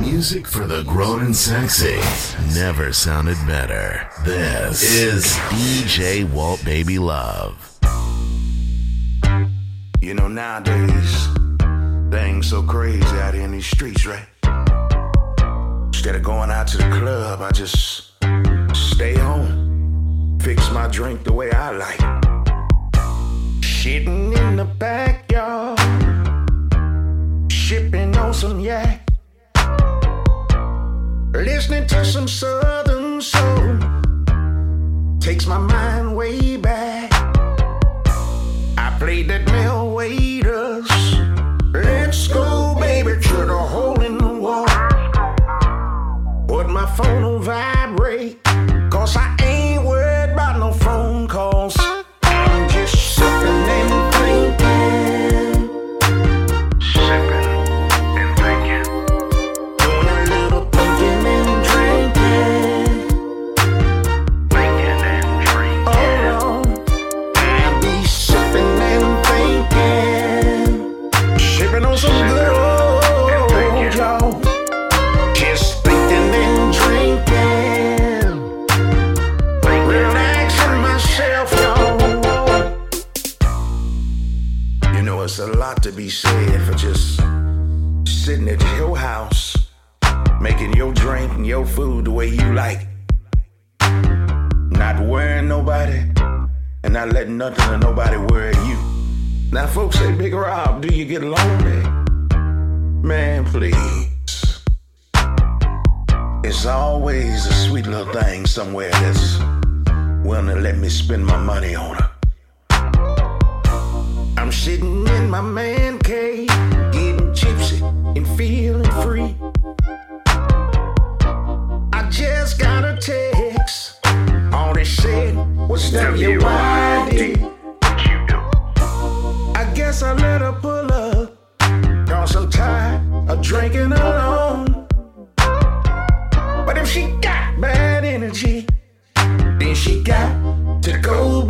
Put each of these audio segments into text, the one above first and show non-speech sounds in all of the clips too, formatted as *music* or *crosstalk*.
Music for the grown and sexy. Never sounded better. This is DJ Walt Baby Love. You know, nowadays, things so crazy out here in these streets, right? Instead of going out to the club, I just stay home, fix my drink the way I like. Shitting in the backyard, shipping on some yak, listening to some southern soul. Takes my mind way back. I played that Mel Waiters. Sitting at your house, making your drink and your food the way you like. Not worrying nobody, and not letting nothing or nobody worry you. Now, folks say, Bigg Robb, do you get lonely? Man, please. It's always a sweet little thing somewhere that's willing to let me spend my money on her. I'm sitting in my man cave, I just got a text. All they said was W-Y-D. I guess I let her pull up. Cause I'm tired of drinking alone. But if she got bad energy, then she got to go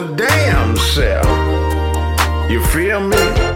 my damn self. You feel me?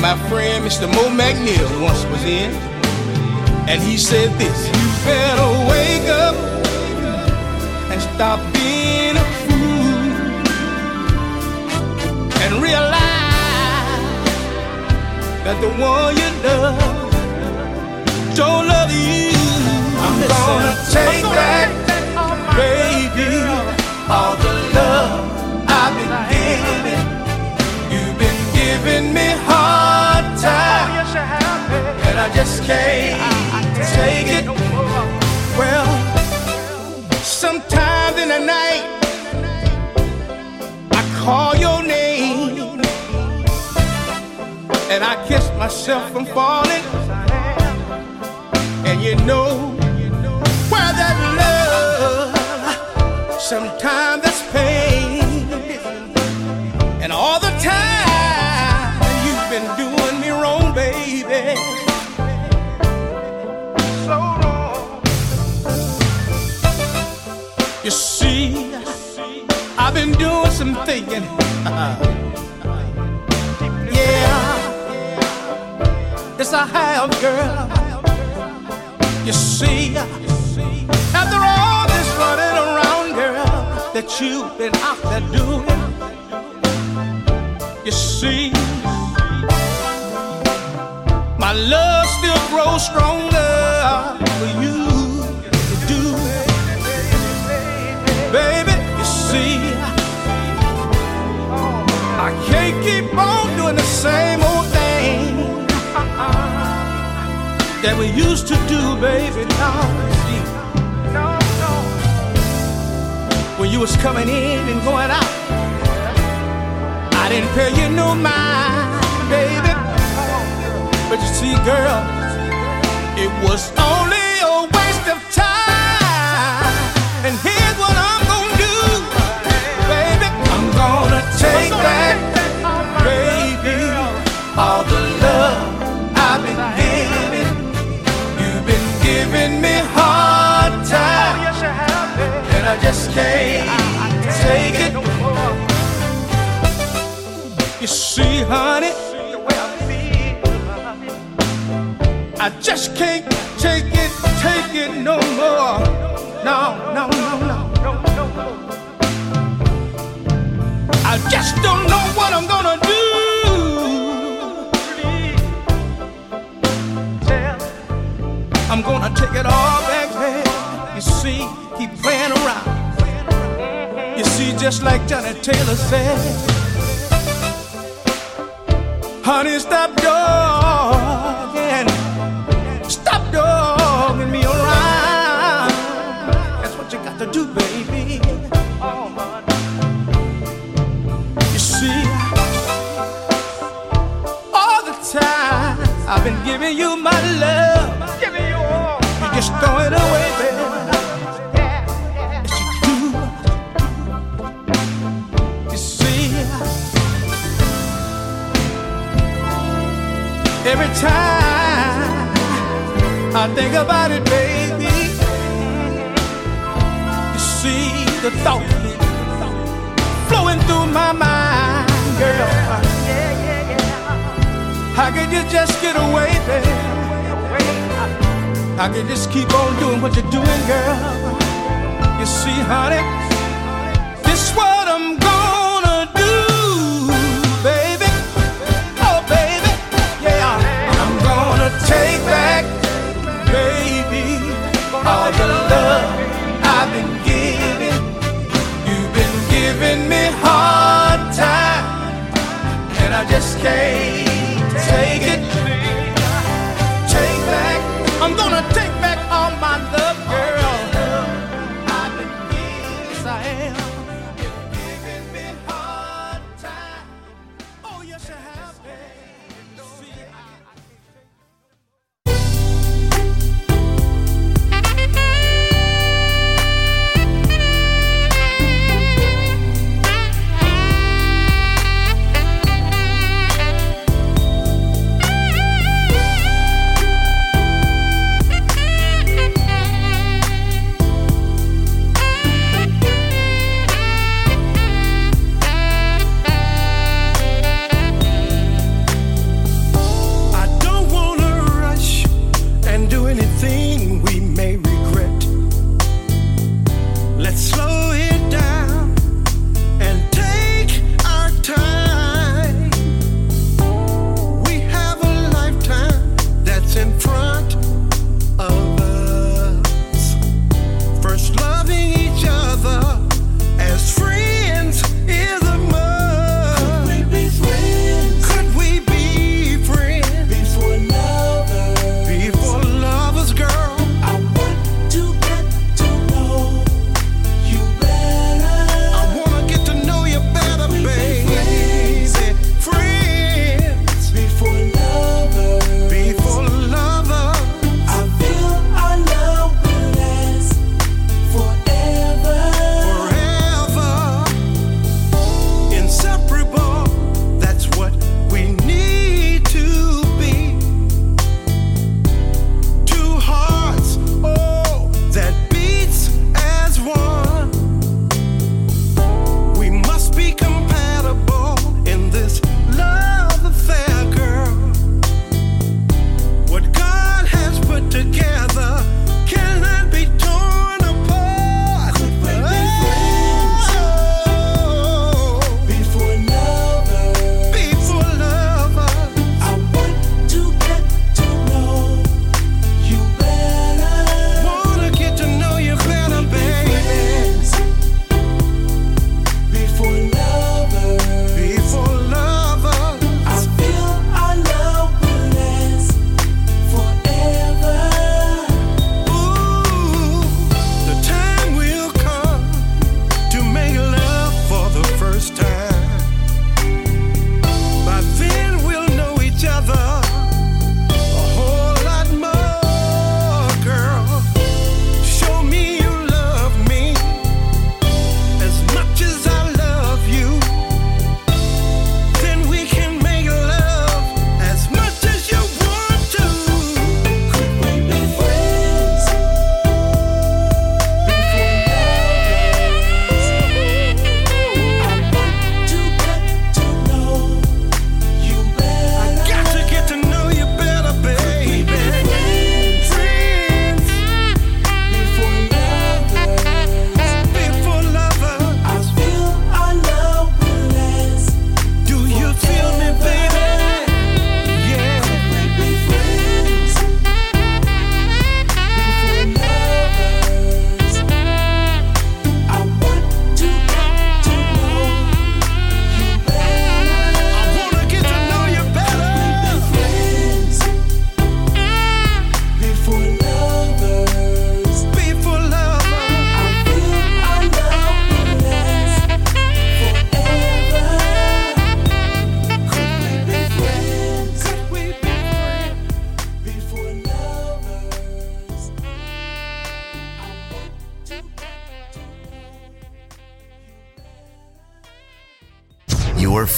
My friend Mr. Mo McNeil once was in, and he said this You better wake up and stop being a fool and realize that the one you love don't love you. I'm gonna take back. myself from falling. And you know where that love, sometimes that's pain. And all the time you've been doing me wrong, baby. So wrong. You see, I've been doing some thinking. *laughs* I have, girl. You see, after all this running around, girl, that you've been out there doing, you see, my love still grows stronger. that we used to do, baby. Now see, no, no. When you was coming in and going out, I didn't pay you no mind, baby. But you see, girl, it was only giving me hard time, and I just can't take it. You see, honey. I just can't take it, take it no more. No, no, no, no. I just don't know what I'm gonna do. I'm gonna take it all back, baby. You see, keep playing around. You see, just like Johnnie Taylor said, honey, stop dogging. Stop dogging me around. That's what you got to do, baby. You see, all the time I've been giving you my love. Just throw it away, baby. Yes, you do. You see, every time. I think about it, baby. You see the thought flowing through my mind, girl. How could you just get away, baby? Could you just keep on doing what you're doing, girl? You see, honey, this what I'm gonna do, baby. Oh, baby, yeah. I'm gonna take back baby, all the love I've been giving. You've been giving me hard time, and I just can't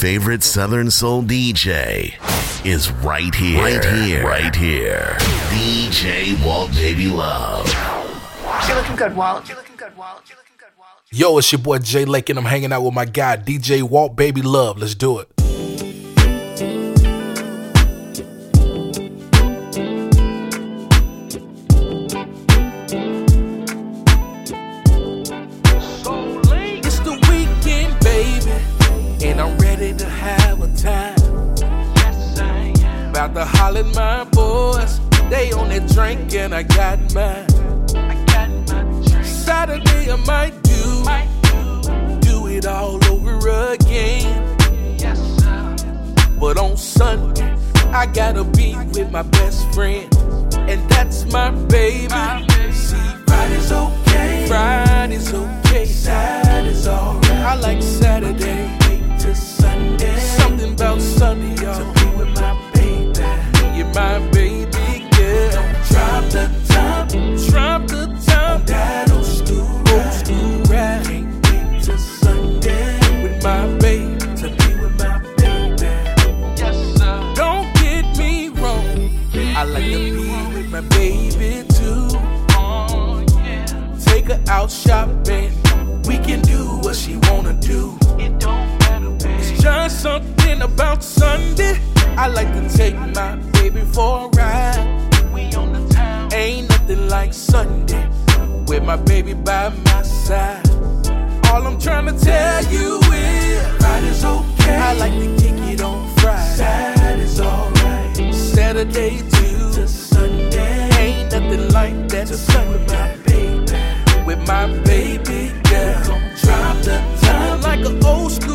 favorite Southern Soul DJ is right here. Right here. Right here. DJ Walt Baby Love. You're looking good, Walt. You're looking good, Walt. You're looking good, Walt. Yo, it's your boy JLake, and I'm hanging out with my guy DJ Walt Baby Love. Let's do it. And I got mine. Saturday I might do, do it all over again. But on Sunday, I gotta be with my best friend, and that's my baby. See, Friday's okay, Friday's okay, Saturday's alright. I like Saturday to Sunday, something about Sunday, y'all. To be with my baby, you're my baby the top, drop the top. School, ride. Sunday with my baby. To be with my baby. Yes, sir. Don't get me wrong. I like to be with my baby too. Take her out shopping. We can do what she wanna do. It don't matter, It's just something about Sunday. I like to take my baby for a ride. Like Sunday with my baby by my side. All I'm trying to tell you is Friday's okay. I like to kick it on Friday. Saturday's alright. Saturday too. To Sunday. Ain't nothing like that. To Sunday with my baby. With my baby girl. Drop the time like an old school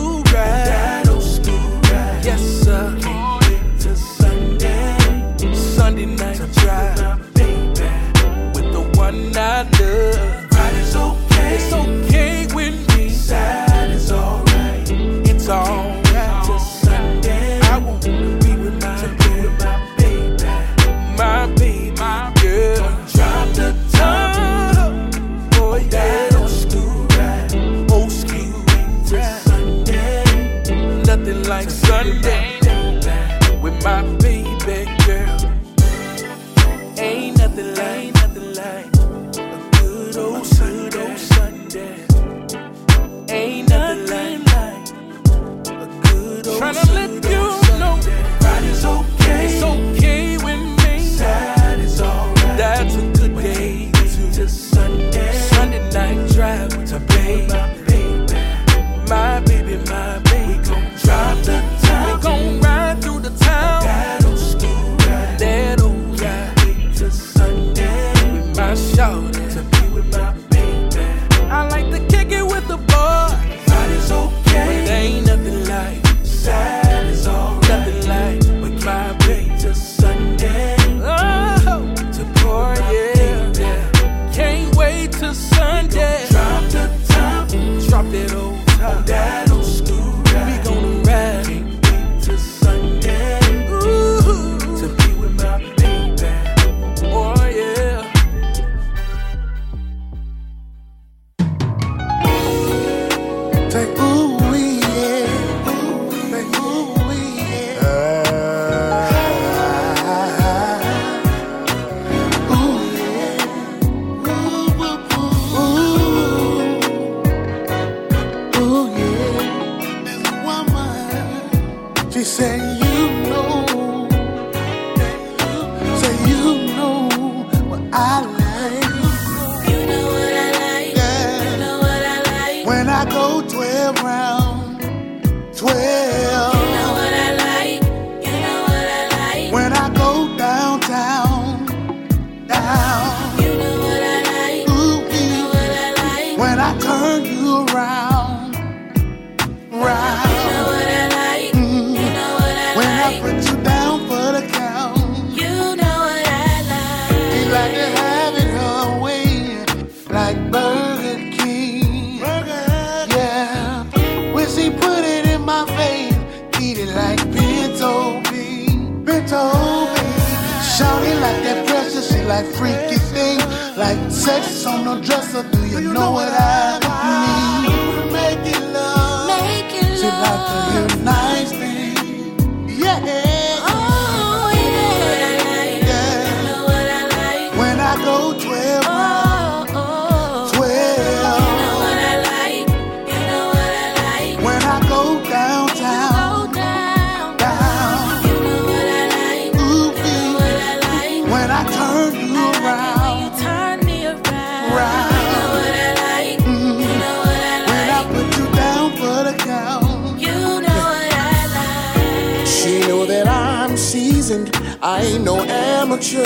I ain't no amateur.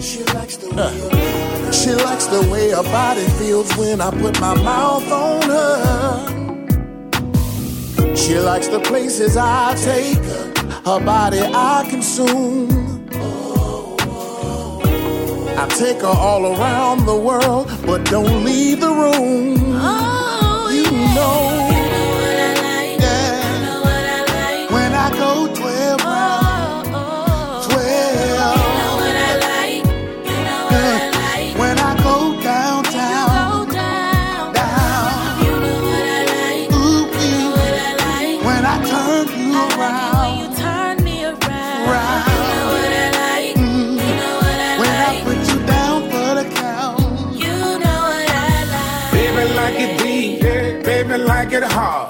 She likes the way she likes the way her body feels when I put my mouth on her. She likes the places I take her, her body I consume. I take her all around the world, but don't leave the room. Oh, You yeah. You know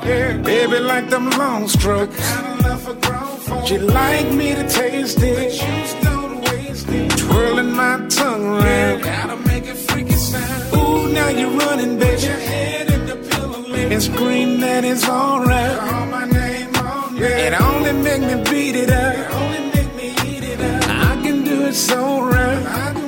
yeah. baby, like them long strokes. She like me to taste it, twirling my tongue around. Gotta make it freaky sound. Ooh, now you're running, baby, and scream that it's alright. Yeah. It only make me beat it up. I can do it so right.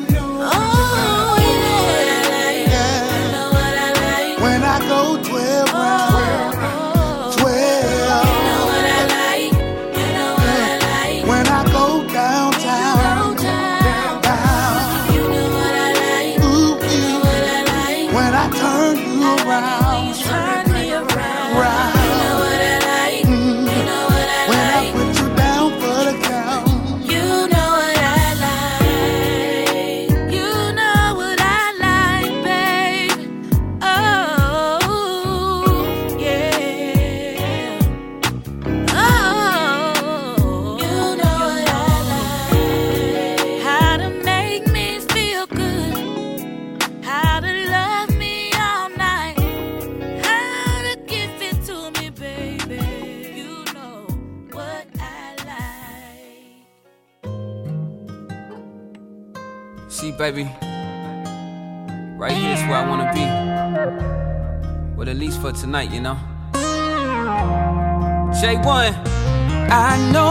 Tonight, you know. J-Wonn, I know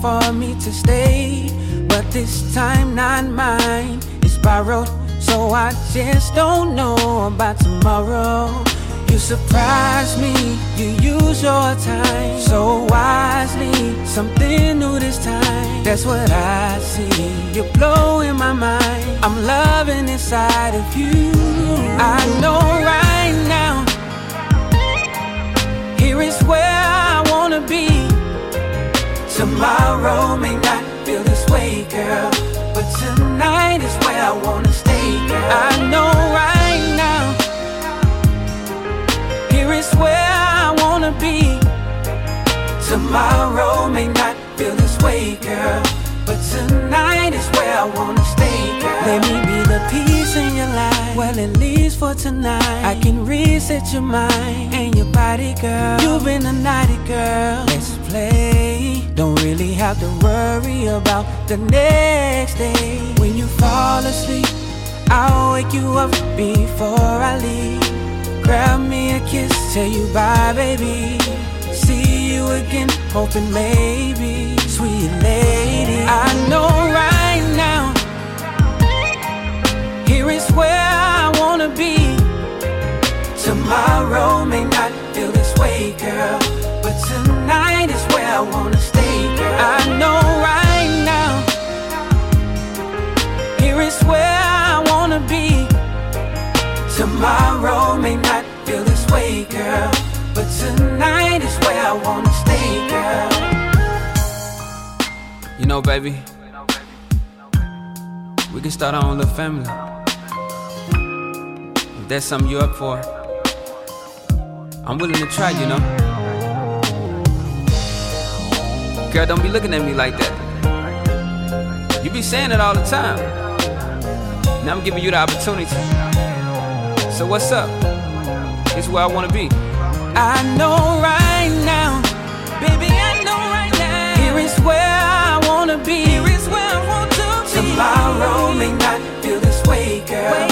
for me to stay. But this time, not mine. It's borrowed, so I just don't know about tomorrow. You surprise me, you use your time so wisely. Something new this time, that's what I see. You're blowing my mind, I'm loving inside of you. I know right now, here is where I wanna be. Tomorrow may not feel this way, girl. But tonight is where I wanna stay, girl. I know right now. Here is where I wanna be. Tomorrow may not feel this way, girl. But tonight is where I wanna stay, girl. Let me be the peace in your life. Well, at least for tonight, I can reset your mind and your body, girl. You've been a naughty girl. Let's play. Don't really have to worry about the next day. When you fall asleep, I'll wake you up before I leave. Grab me a kiss, tell you bye, baby. See you again, hoping maybe. Sweet lady, I know right now. Here is where I wanna be. Tomorrow may not feel this way, girl I wanna stay, girl. I know right now, here is where I wanna be. Tomorrow may not feel this way, girl, but tonight is where I wanna stay, girl. You know, baby, we can start our own little family. If that's something you're up for, I'm willing to try, you know. Girl, don't be looking at me like that. You be saying it all the time. Now I'm giving you the opportunity. So what's up? It's where I wanna be. I know right now, baby, I know right now. Here is where I wanna be. Here is where I want to be. Tomorrow may not feel this way, girl.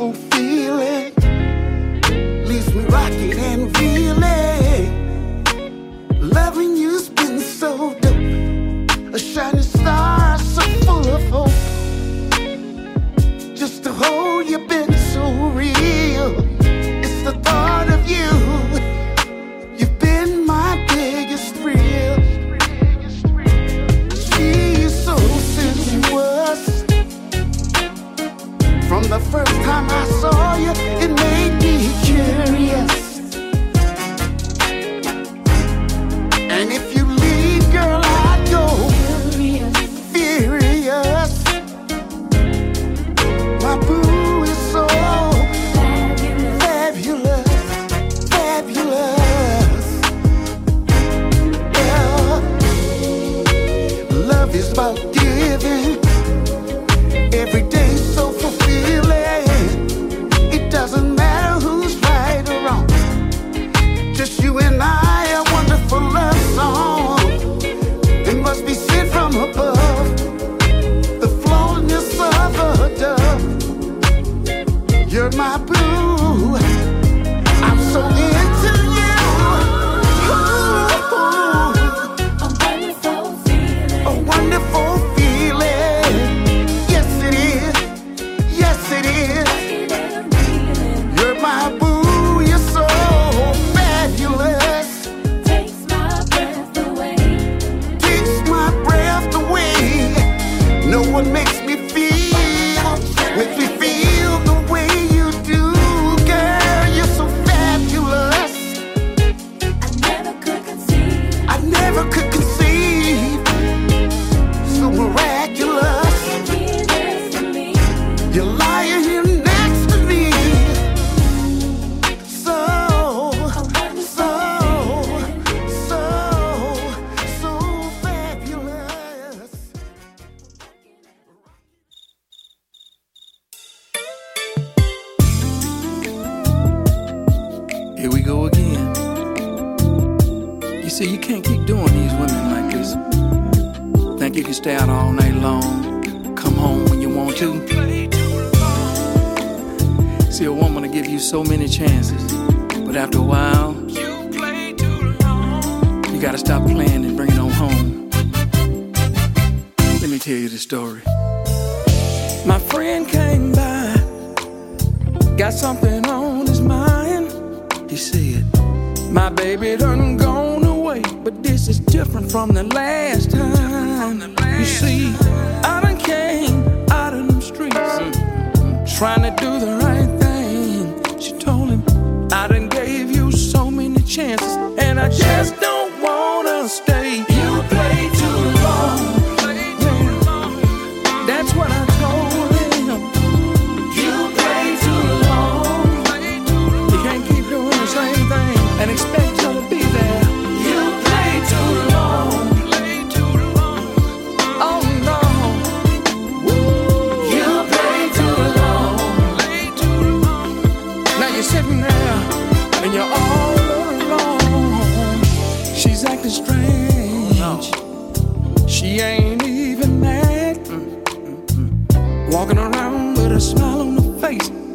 faithful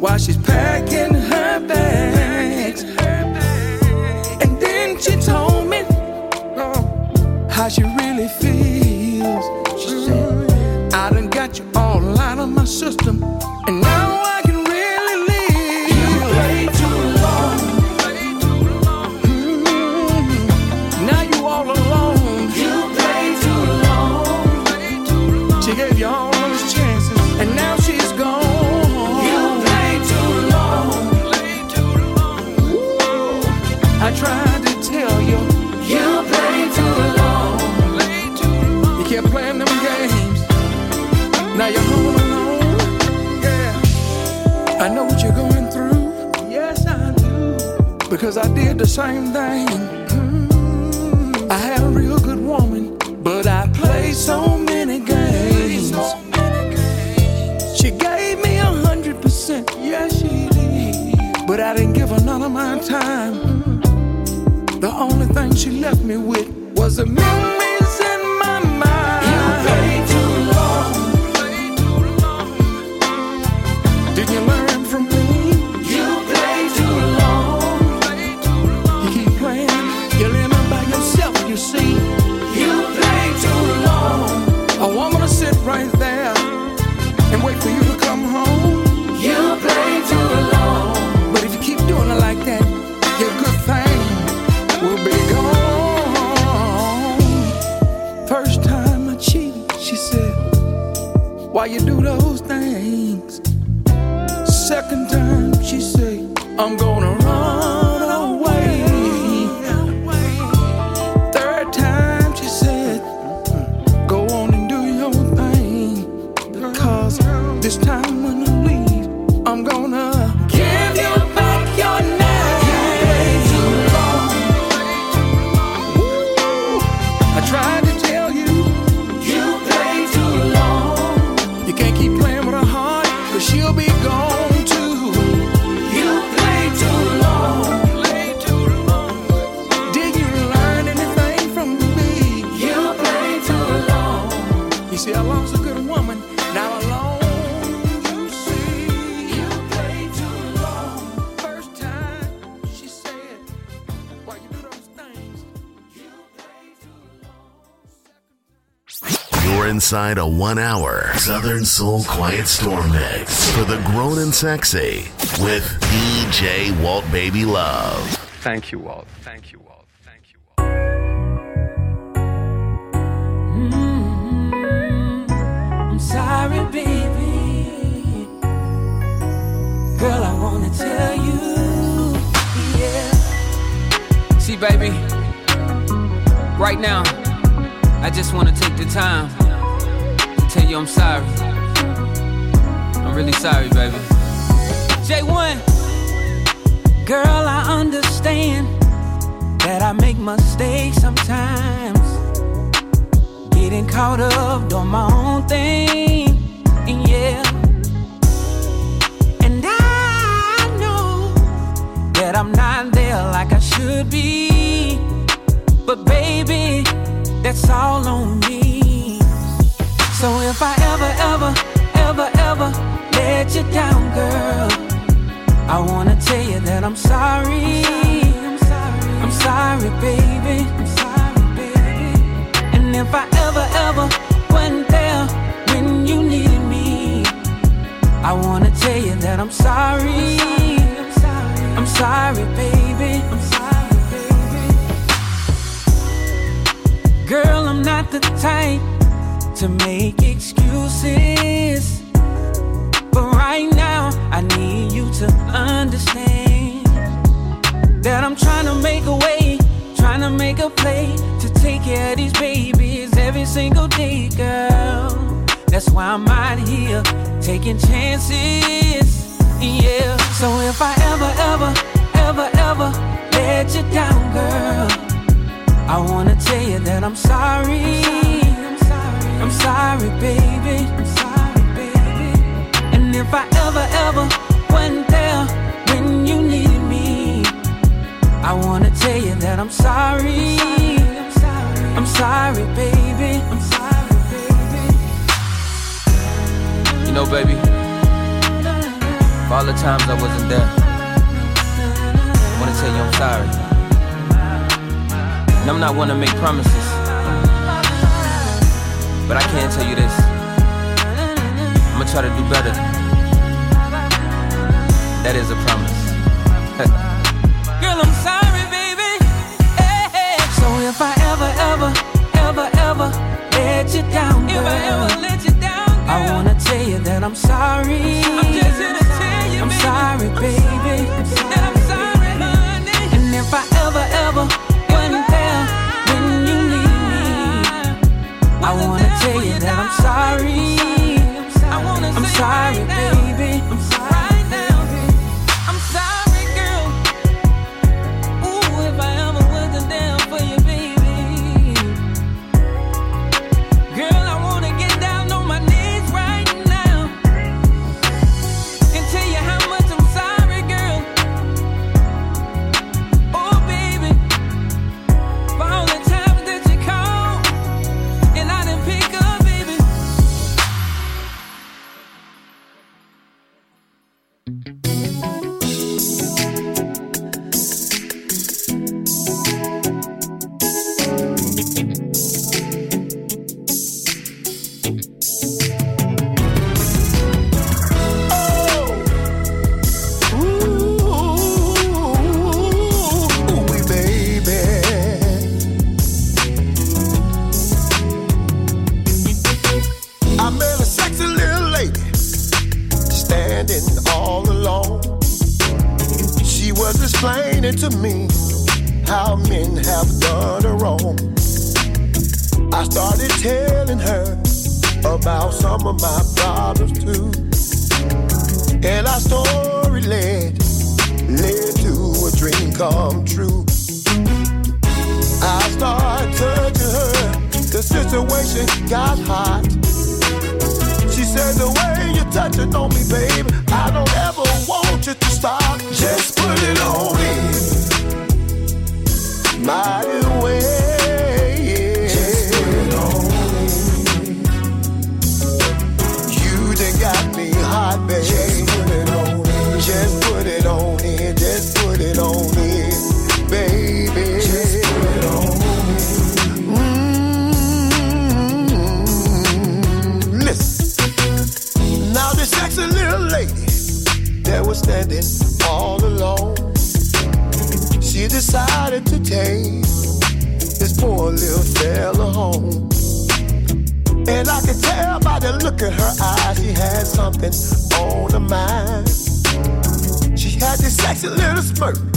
while she's packing her bags. And then she told me oh, how she really feels. She said, I done got you all out of my system. cause I did the same thing. Mm-hmm. I had a real good woman, but I played so many games. She gave me a hundred percent, yes she did. But I didn't give her none of my time. The only thing she left me with was a million. You do inside a one hour Southern Soul Quiet Storm mix for the grown and sexy with DJ Walt Baby Love. Thank you, Walt. Thank you, Walt. Thank you, Walt. Mm-hmm. I'm sorry, baby. Girl, I want to tell you. Yeah. See, baby, right now. I just wanna take the time tell you I'm sorry. I'm really sorry, baby. J-Wonn. Girl, I understand that I make mistakes sometimes. Getting caught up doing my own thing, yeah. And I know that I'm not there like I should be, but baby, that's all on me. So if I ever, ever, ever, ever let you down, girl, I wanna tell you that I'm sorry. I'm sorry, I'm sorry, baby. I'm sorry, baby. And if I ever, ever wasn't there when you needed me, I wanna tell you that I'm sorry. I'm sorry, I'm sorry, baby. I'm sorry, baby. Girl, I'm not the type to make excuses. But right now, I need you to understand that I'm trying to make a way, trying to make a play to take care of these babies every single day, girl. That's why I'm out here taking chances, yeah. So if I ever, ever, ever, ever let you down, girl, I wanna tell you that I'm sorry. I'm sorry, I'm sorry, baby. I'm sorry, baby. And if I ever, ever wasn't there when you needed me, I wanna tell you that I'm sorry. I'm sorry, I'm sorry, baby. I'm sorry, baby. You know, baby, for all the times I wasn't there, I wanna tell you I'm sorry. And I'm not one to make promises, but I can tell you this. I'ma try to do better. That is a promise. *laughs* Girl, I'm sorry, baby. Hey, hey. So if I ever, ever, ever, ever let you down, girl, if I ever let you down, girl, I wanna tell you that I'm sorry. I'm just here to tell you, I'm baby. sorry, baby. I'm sorry, that I'm sorry, honey. And if I ever, ever wasn't there when you need me, I wanna sorry, baby. Sexy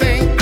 Hey,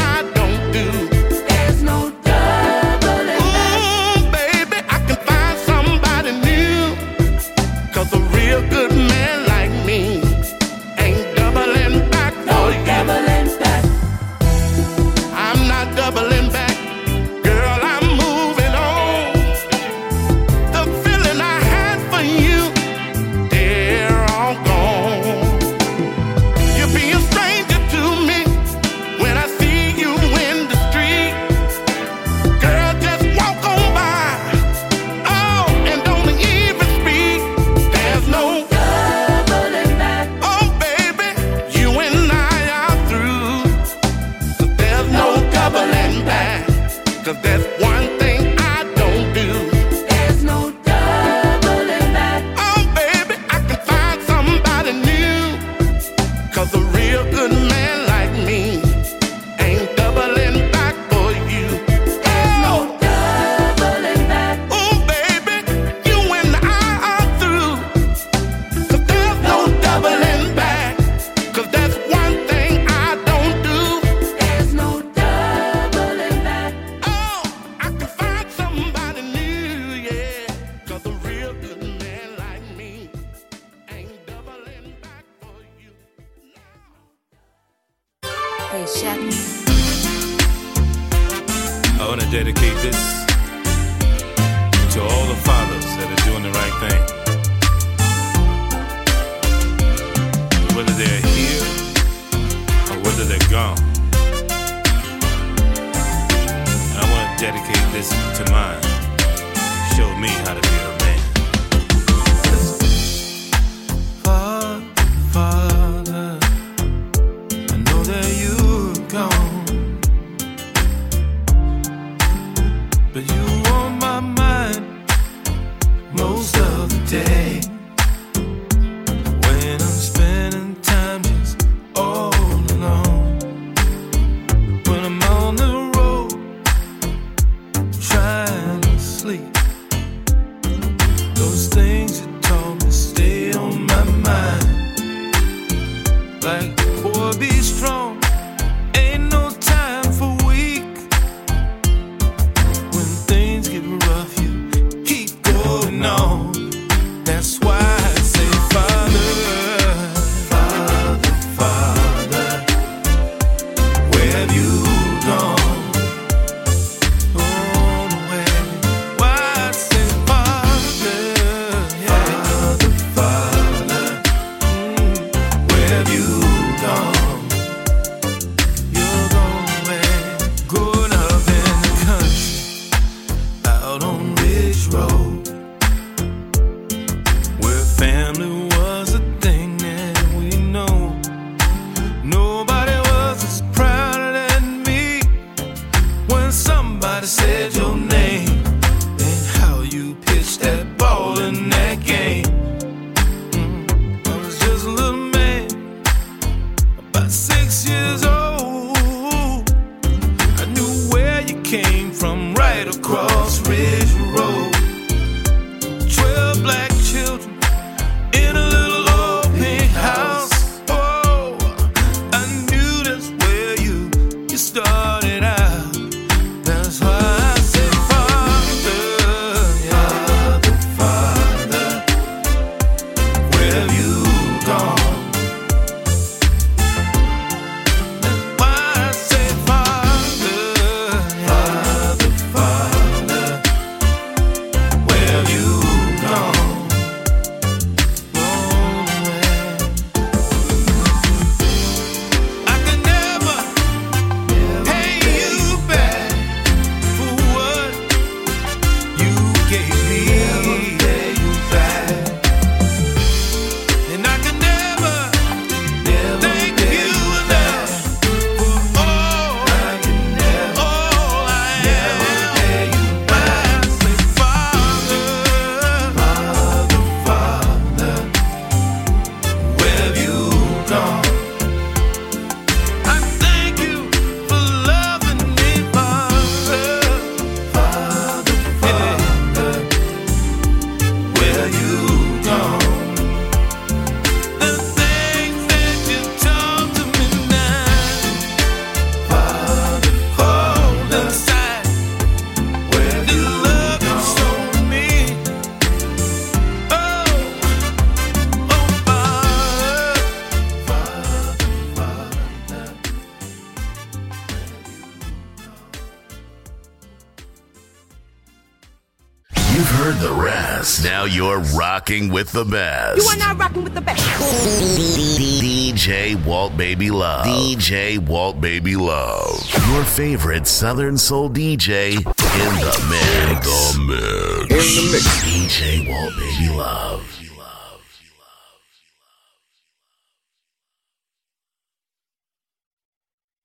rocking with the best. You are now rocking with the best. DJ Walt Baby Love. DJ Walt Baby Love. Your favorite Southern Soul DJ in the mix. In the mix. In the mix. DJ Walt Baby Love.